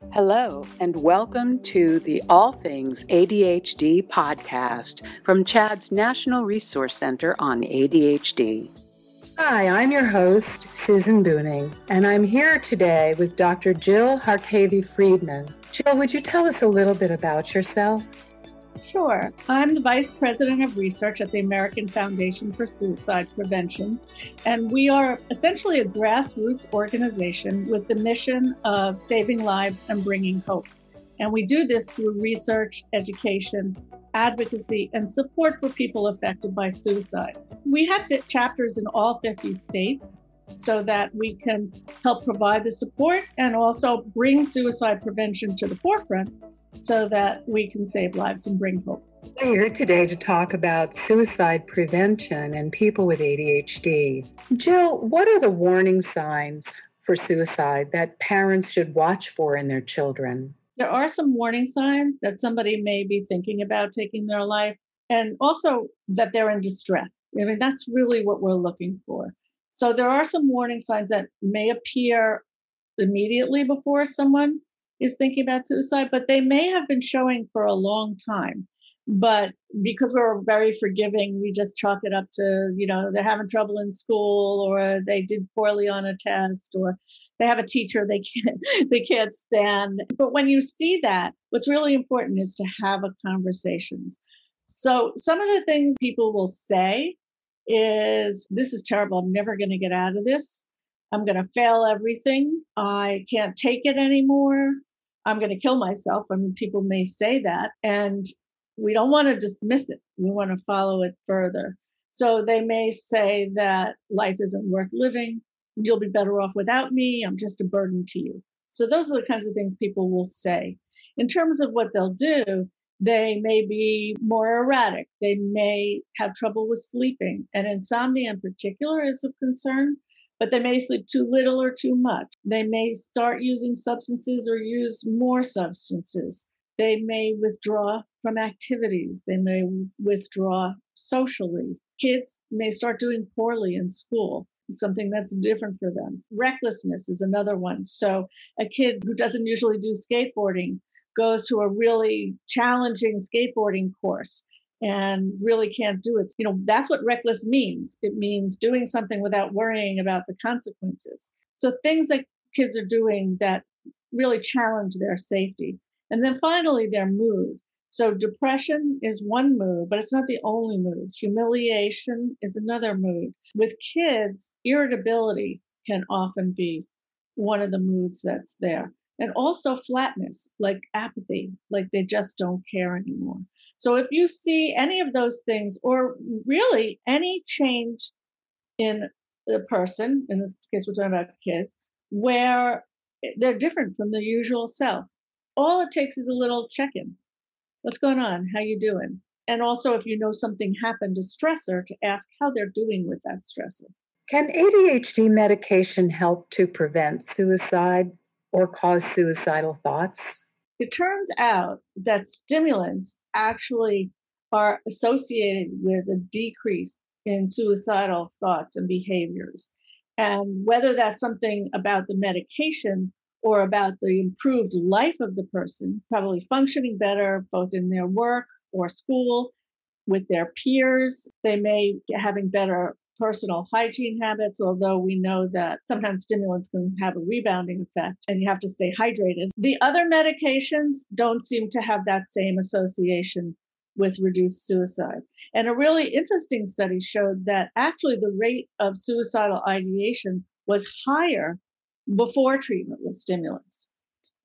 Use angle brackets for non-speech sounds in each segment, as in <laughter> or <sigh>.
Hello, and welcome to the All Things ADHD podcast from CHADD's National Resource Center on ADHD. Hi, I'm your host, Susan Buningh, and I'm here today with Dr. Jill Harkavy Friedman. Jill, would you tell us a little bit about yourself? Sure. I'm the Vice President of Research at the American Foundation for Suicide Prevention, and we are essentially a grassroots organization with the mission of saving lives and bringing hope. And we do this through research, education, advocacy, and support for people affected by suicide. We have chapters in all 50 states so that we can help provide the support and also bring suicide prevention to the forefront so that we can save lives and bring hope. We're here today to talk about suicide prevention and people with ADHD. Jill, what are the warning signs for suicide that parents should watch for in their children? There are some warning signs that somebody may be thinking about taking their life, and also that they're in distress. I mean, that's really what we're looking for. So, there are some warning signs that may appear immediately before someone is thinking about suicide, but they may have been showing for a long time. But because we're very forgiving, we just chalk it up to, you know, they're having trouble in school or they did poorly on a test or they have a teacher they can't <laughs> they can't stand. But when you see that, what's really important is to have a conversations. So some of the things people will say is this is terrible. I'm never going to get out of this. I'm going to fail everything. I can't take it anymore. I'm going to kill myself. I mean, people may say that, and we don't want to dismiss it. We want to follow it further. So they may say that life isn't worth living. You'll be better off without me. I'm just a burden to you. So those are the kinds of things people will say. In terms of what they'll do, they may be more erratic. They may have trouble with sleeping. And insomnia in particular is of concern but they may sleep too little or too much. They may start using substances or use more substances. They may withdraw from activities. They may withdraw socially. Kids may start doing poorly in school, something that's different for them. Recklessness is another one. So, a kid who doesn't usually do skateboarding goes to a really challenging skateboarding course and really can't do it. You know, that's what reckless means. It means doing something without worrying about the consequences. So things that kids are doing that really challenge their safety. And then finally, their mood. So depression is one mood, but it's not the only mood. Humiliation is another mood. With kids, irritability can often be one of the moods that's there and also flatness, like apathy, like they just don't care anymore. So if you see any of those things, or really any change in the person, in this case we're talking about kids, where they're different from the usual self, all it takes is a little check-in. What's going on? How you doing? And also, if you know something happened, a stressor, to ask how they're doing with that stressor. Can ADHD medication help to prevent suicide? Or cause suicidal thoughts? It turns out that stimulants actually are associated with a decrease in suicidal thoughts and behaviors. And whether that's something about the medication or about the improved life of the person, probably functioning better both in their work or school, with their peers, they may be having better personal hygiene habits, although we know that sometimes stimulants can have a rebounding effect and you have to stay hydrated. The other medications don't seem to have that same association with reduced suicide. And a really interesting study showed that actually the rate of suicidal ideation was higher before treatment with stimulants.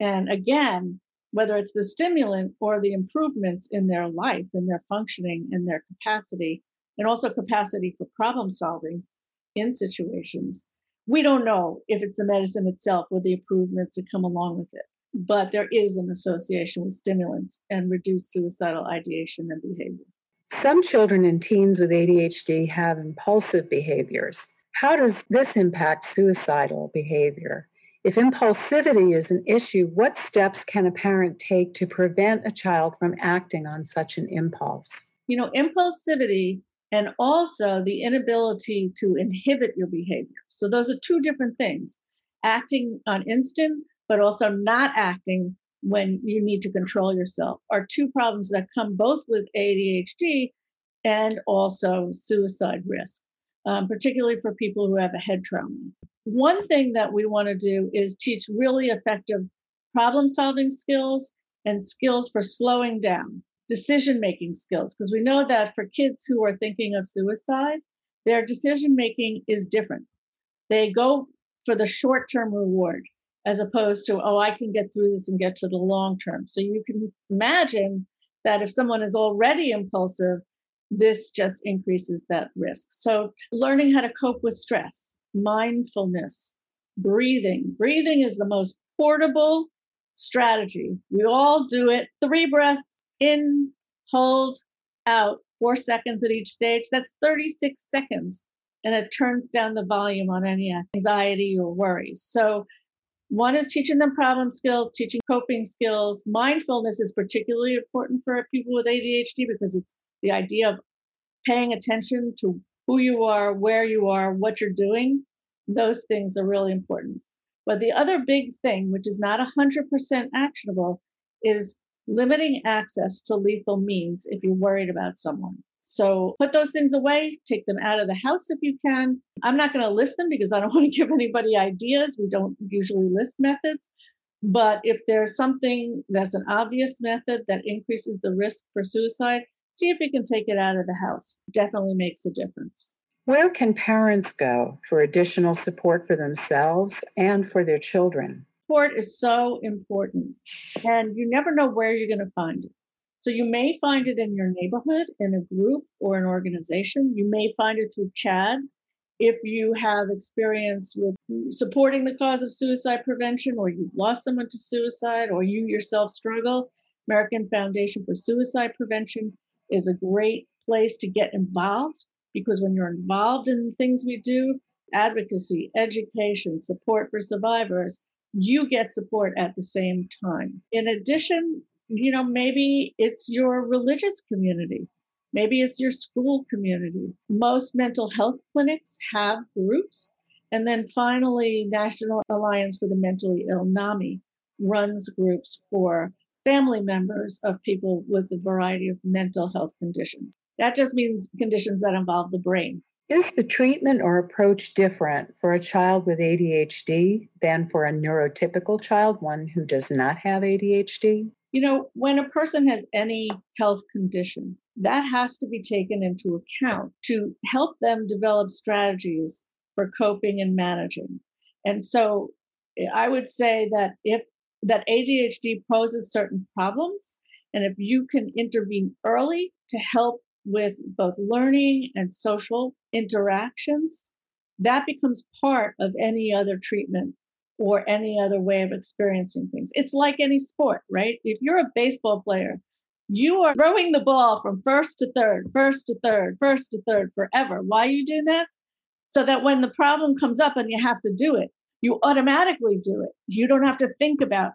And again, whether it's the stimulant or the improvements in their life, in their functioning, in their capacity, and also capacity for problem solving in situations. We don't know if it's the medicine itself or the improvements that come along with it, but there is an association with stimulants and reduced suicidal ideation and behavior. Some children and teens with ADHD have impulsive behaviors. How does this impact suicidal behavior? If impulsivity is an issue, what steps can a parent take to prevent a child from acting on such an impulse? You know, impulsivity and also the inability to inhibit your behavior. So those are two different things acting on instant, but also not acting when you need to control yourself are two problems that come both with ADHD and also suicide risk, um, particularly for people who have a head trauma. One thing that we want to do is teach really effective problem solving skills and skills for slowing down, decision making skills, because we know that for kids who are thinking of suicide, their decision making is different. They go for the short term reward as opposed to, oh, I can get through this and get to the long term. So you can imagine that if someone is already impulsive, this just increases that risk. So learning how to cope with stress, mindfulness, breathing. Breathing is the most portable strategy. We all do it. Three breaths in, hold, out, four seconds at each stage. That's 36 seconds. And it turns down the volume on any anxiety or worries. So one is teaching them problem skills, teaching coping skills. Mindfulness is particularly important for people with ADHD because it's the idea of paying attention to who you are, where you are, what you're doing. Those things are really important. But the other big thing, which is not 100% actionable, is limiting access to lethal means if you're worried about someone. So put those things away, take them out of the house if you can. I'm not going to list them because I don't <laughs> want to give anybody ideas. We don't usually list methods. But if there's something that's an obvious method that increases the risk for suicide, see if you can take it out of the house. Definitely makes a difference. Where can parents go for additional support for themselves and for their children? Support is so important, and you never know where you're going to find it. So you may find it in your neighborhood, in a group or an organization. You may find it through CHADD If you have experience with supporting the cause of suicide prevention, or you've lost someone to suicide, or you yourself struggle, American Foundation for Suicide Prevention is a great place to get involved because when you're involved in things we do, advocacy, education, support for survivors, you get support at the same time. In addition, you know, maybe it's your religious community. Maybe it's your school community. Most mental health clinics have groups. And then finally, National Alliance for the Mentally Ill, NAMI, runs groups for family members of people with a variety of mental health conditions. That just means conditions that involve the brain. Is the treatment or approach different for a child with ADHD than for a neurotypical child, one who does not have ADHD? You know, when a person has any health condition, that has to be taken into account to help them develop strategies for coping and managing. And so I would say that if that ADHD poses certain problems, and if you can intervene early to help with both learning and social interactions, that becomes part of any other treatment or any other way of experiencing things. It's like any sport, right? If you're a baseball player, you are throwing the ball from first to third, first to third, first to third forever. Why are you doing that? So that when the problem comes up and you have to do it, you automatically do it. You don't have to think about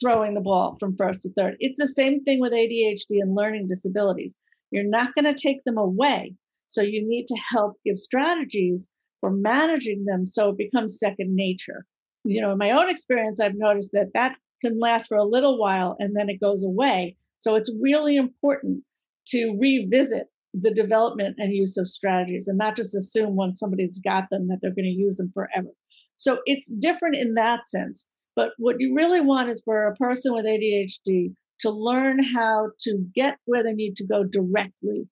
throwing the ball from first to third. It's the same thing with ADHD and learning disabilities. You're not going to take them away. So you need to help give strategies for managing them so it becomes second nature. You know, in my own experience, I've noticed that that can last for a little while and then it goes away. So it's really important to revisit the development and use of strategies and not just assume once somebody's got them that they're going to use them forever. So it's different in that sense. But what you really want is for a person with ADHD to learn how to get where they need to go directly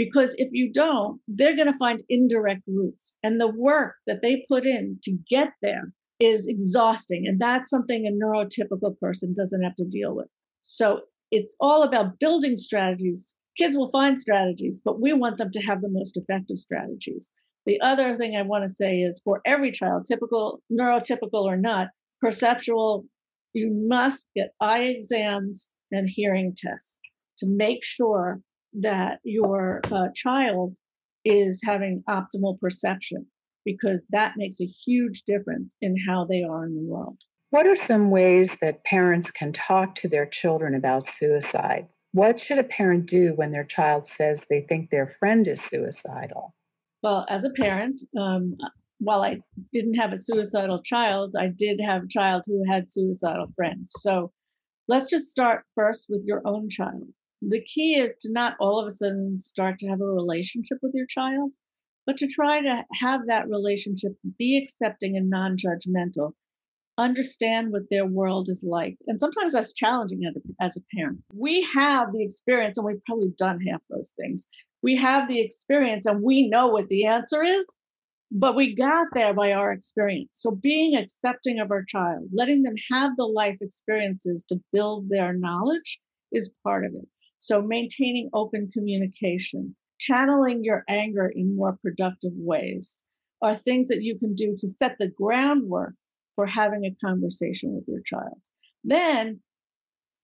because if you don't, they're going to find indirect routes. And the work that they put in to get there is exhausting. And that's something a neurotypical person doesn't have to deal with. So it's all about building strategies. Kids will find strategies, but we want them to have the most effective strategies. The other thing I want to say is for every child, typical, neurotypical or not, perceptual, you must get eye exams and hearing tests to make sure that your uh, child is having optimal perception because that makes a huge difference in how they are in the world. What are some ways that parents can talk to their children about suicide? What should a parent do when their child says they think their friend is suicidal? Well, as a parent, um, while I didn't have a suicidal child, I did have a child who had suicidal friends. So let's just start first with your own child. The key is to not all of a sudden start to have a relationship with your child, but to try to have that relationship be accepting and non judgmental, understand what their world is like. And sometimes that's challenging as a parent. We have the experience, and we've probably done half those things. We have the experience, and we know what the answer is but we got there by our experience. So being accepting of our child, letting them have the life experiences to build their knowledge is part of it. So maintaining open communication, channeling your anger in more productive ways are things that you can do to set the groundwork for having a conversation with your child. Then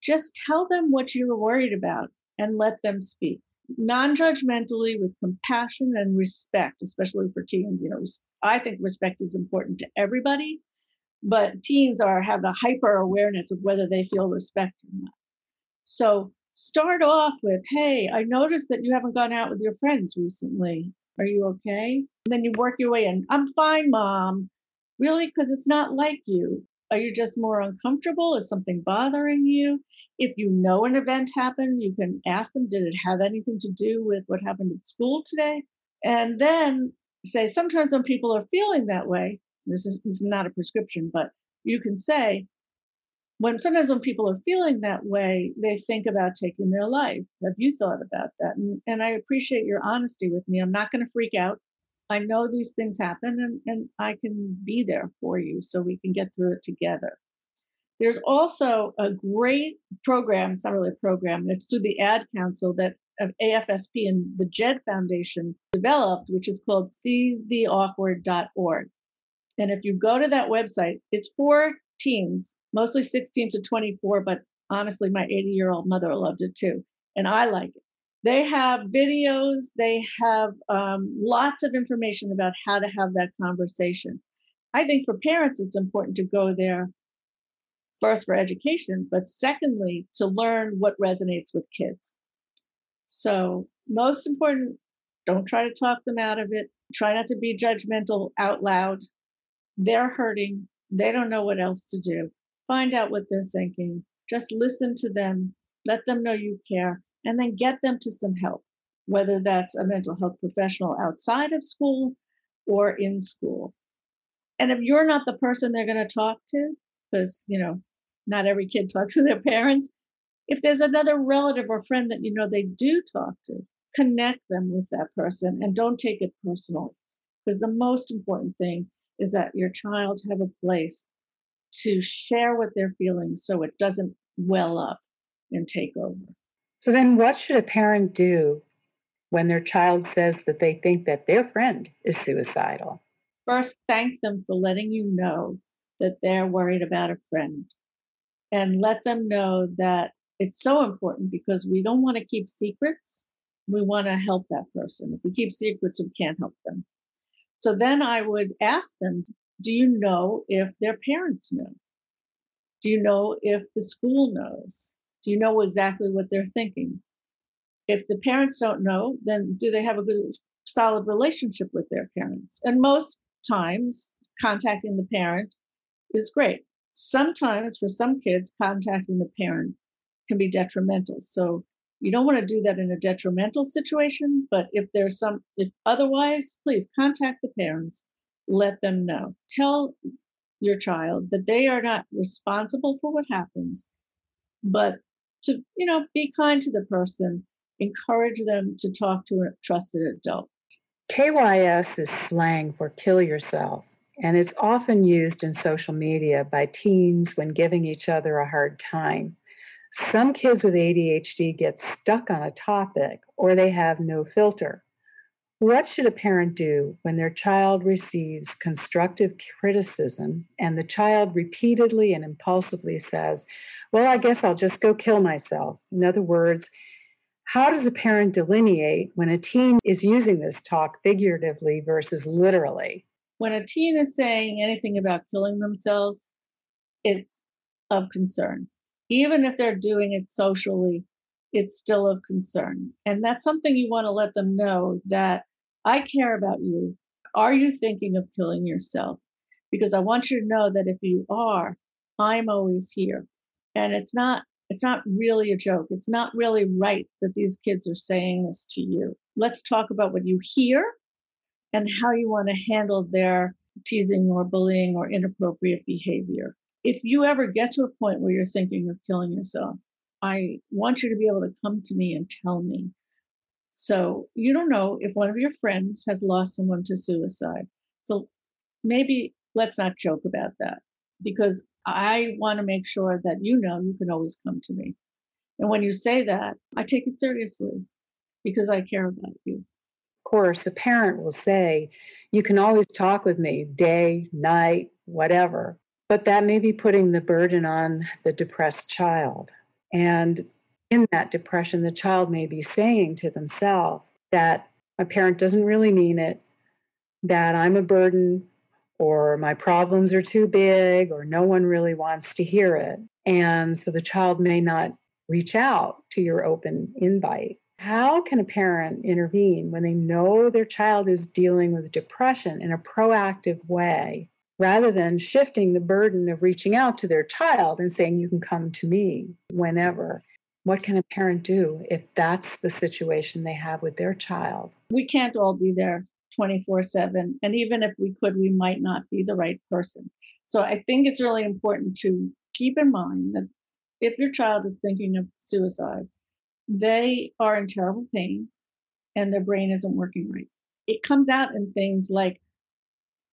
just tell them what you're worried about and let them speak non-judgmentally with compassion and respect especially for teens you know i think respect is important to everybody but teens are have a hyper awareness of whether they feel respect or not. So start off with hey i noticed that you haven't gone out with your friends recently. Are you okay? And then you work your way in. I'm fine mom. Really? Because it's not like you are you just more uncomfortable? Is something bothering you? If you know an event happened, you can ask them, did it have anything to do with what happened at school today? And then say, sometimes when people are feeling that way, this is, this is not a prescription, but you can say, when sometimes when people are feeling that way, they think about taking their life. Have you thought about that? And, and I appreciate your honesty with me. I'm not going to freak out. I know these things happen and, and I can be there for you so we can get through it together. There's also a great program, it's not really a program, it's through the Ad Council that of AFSP and the JED Foundation developed, which is called seizetheawkward.org. And if you go to that website, it's for teens, mostly 16 to 24, but honestly, my 80 year old mother loved it too. And I like it. They have videos, they have um, lots of information about how to have that conversation. I think for parents, it's important to go there first for education, but secondly, to learn what resonates with kids. So, most important, don't try to talk them out of it. Try not to be judgmental out loud. They're hurting. They don't know what else to do. Find out what they're thinking. Just listen to them. Let them know you care and then get them to some help, whether that's a mental health professional outside of school or in school. And if you're not the person they're going to talk to, because, you know, not every kid <laughs> talks to their parents, if there's another relative or friend that you know they do talk to, connect them with that person and don't take it personally. Because the most important thing is that your child have a place to share what they're feeling so it doesn't well up and take over. So then, what should a parent do when their child says that they think that their friend is suicidal? First, thank them for letting you know that they're worried about a friend and let them know that it's so important because we don't want to keep secrets. We want to help that person. If we keep secrets, we can't help them. So then I would ask them, do you know if their parents know? Do you know if the school knows? You know exactly what they're thinking? If the parents don't know, then do they have a good, solid relationship with their parents? And most times, contacting the parent is great. Sometimes, for some kids, contacting the parent can be detrimental. So you don't want to do that in a detrimental situation, but if there's some, if otherwise, please contact the parents, let them know. Tell your child that they are not responsible for what happens, but to, you know, be kind to the person, encourage them to talk to a trusted adult. KYS is slang for kill yourself, and it's often used in social media by teens when giving each other a hard time. Some kids with ADHD get stuck on a topic or they have no filter. What should a parent do when their child receives constructive criticism and the child repeatedly and impulsively says, Well, I guess I'll just go kill myself? In other words, how does a parent delineate when a teen is using this talk figuratively versus literally? When a teen is saying anything about killing themselves, it's of concern. Even if they're doing it socially, it's still of concern. And that's something you want to let them know that I care about you. Are you thinking of killing yourself? Because I want you to know that if you are, I'm always here. And it's not it's not really a joke. It's not really right that these kids are saying this to you. Let's talk about what you hear and how you want to handle their teasing or bullying or inappropriate behavior. If you ever get to a point where you're thinking of killing yourself, I want you to be able to come to me and tell me. So you don't know if one of your friends has lost someone to suicide. So maybe let's not joke about that because I want to make sure that you know you can always come to me. And when you say that, I take it seriously because I care about you. Of course, a parent will say, You can always talk with me day, night, whatever. But that may be putting the burden on the depressed child. And in that depression, the child may be saying to themselves that my parent doesn't really mean it, that I'm a burden, or my problems are too big, or no one really wants to hear it. And so the child may not reach out to your open invite. How can a parent intervene when they know their child is dealing with depression in a proactive way rather than shifting the burden of reaching out to their child and saying, You can come to me whenever? What can a parent do if that's the situation they have with their child? We can't all be there 24 7. And even if we could, we might not be the right person. So I think it's really important to keep in mind that if your child is thinking of suicide, they are in terrible pain and their brain isn't working right. It comes out in things like,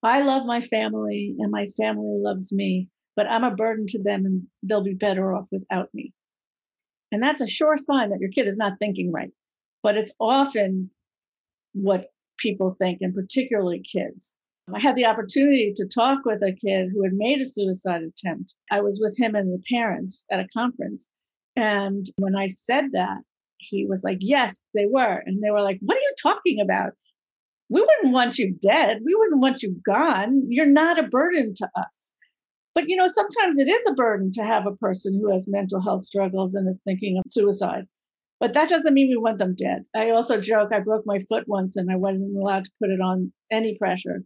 I love my family and my family loves me, but I'm a burden to them and they'll be better off without me. And that's a sure sign that your kid is not thinking right. But it's often what people think, and particularly kids. I had the opportunity to talk with a kid who had made a suicide attempt. I was with him and the parents at a conference. And when I said that, he was like, Yes, they were. And they were like, What are you talking about? We wouldn't want you dead. We wouldn't want you gone. You're not a burden to us. But you know, sometimes it is a burden to have a person who has mental health struggles and is thinking of suicide. But that doesn't mean we want them dead. I also joke I broke my foot once and I wasn't allowed to put it on any pressure.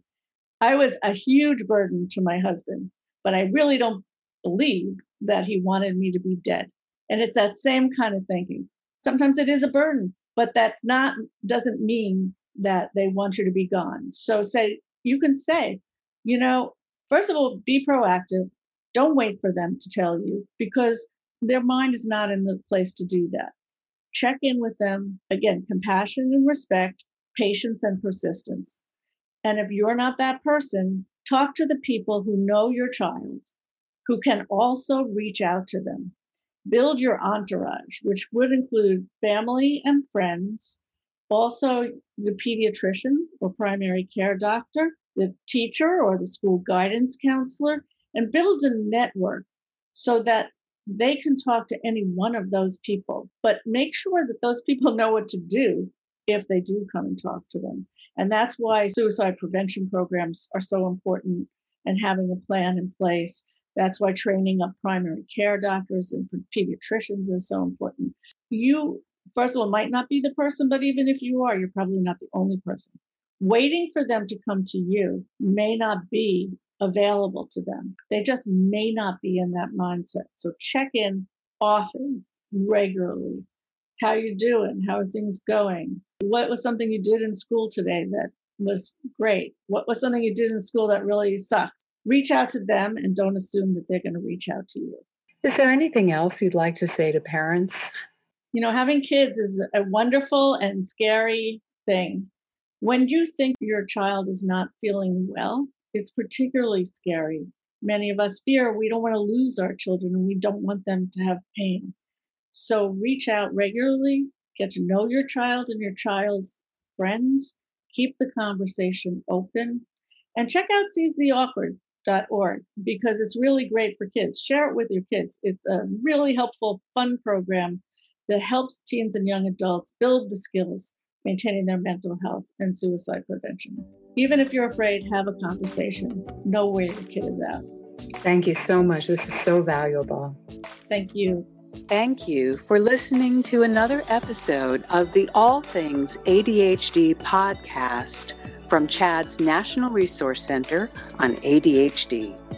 I was a huge burden to my husband, but I really don't believe that he wanted me to be dead. And it's that same kind of thinking. Sometimes it is a burden, but that's not doesn't mean that they want you to be gone. So say you can say, you know, first of all, be proactive. Don't wait for them to tell you because their mind is not in the place to do that check in with them. Again, compassion and respect, patience and persistence. And if you're not that person, talk to the people who know your child, who can also reach out to them. Build your entourage, which would include family and friends, also the pediatrician or primary care doctor, the teacher or the school guidance counselor, and build a network so that they can talk to any one of those people, but make sure that those people <laughs> know what to do if they do come and talk to them. And that's why suicide prevention programs are so important and having a plan in place. That's why training of primary care doctors and pediatricians is so important. You, first of all, might not be the person, but even if you are, you're probably not the only person. Waiting for them to come to you may not be available to them. They just may not be in that mindset. So check in often, regularly. How you doing? How are things going? What was something you did in school today that was great? What was something you did in school that really sucked? Reach out to them and don't assume that they're going to reach out to you. Is there anything else you'd like to say to parents? You know, having kids is a wonderful and scary thing. When you think your child is not feeling well, it's particularly scary. Many of us fear we don't want to lose our children and we don't want them to have pain. So reach out regularly, get to know your child and your child's friends, keep the conversation open, and check out seizetheawkward.org because it's really great for kids. Share it with your kids. It's a really helpful, fun program that helps teens and young adults build the skills maintaining their mental health and suicide prevention. Even if you're afraid, have a conversation. Know where your kid is at. Thank you so much. This is so valuable. Thank you. Thank you for listening to another episode of the All Things ADHD podcast from CHADD's National Resource Center on ADHD.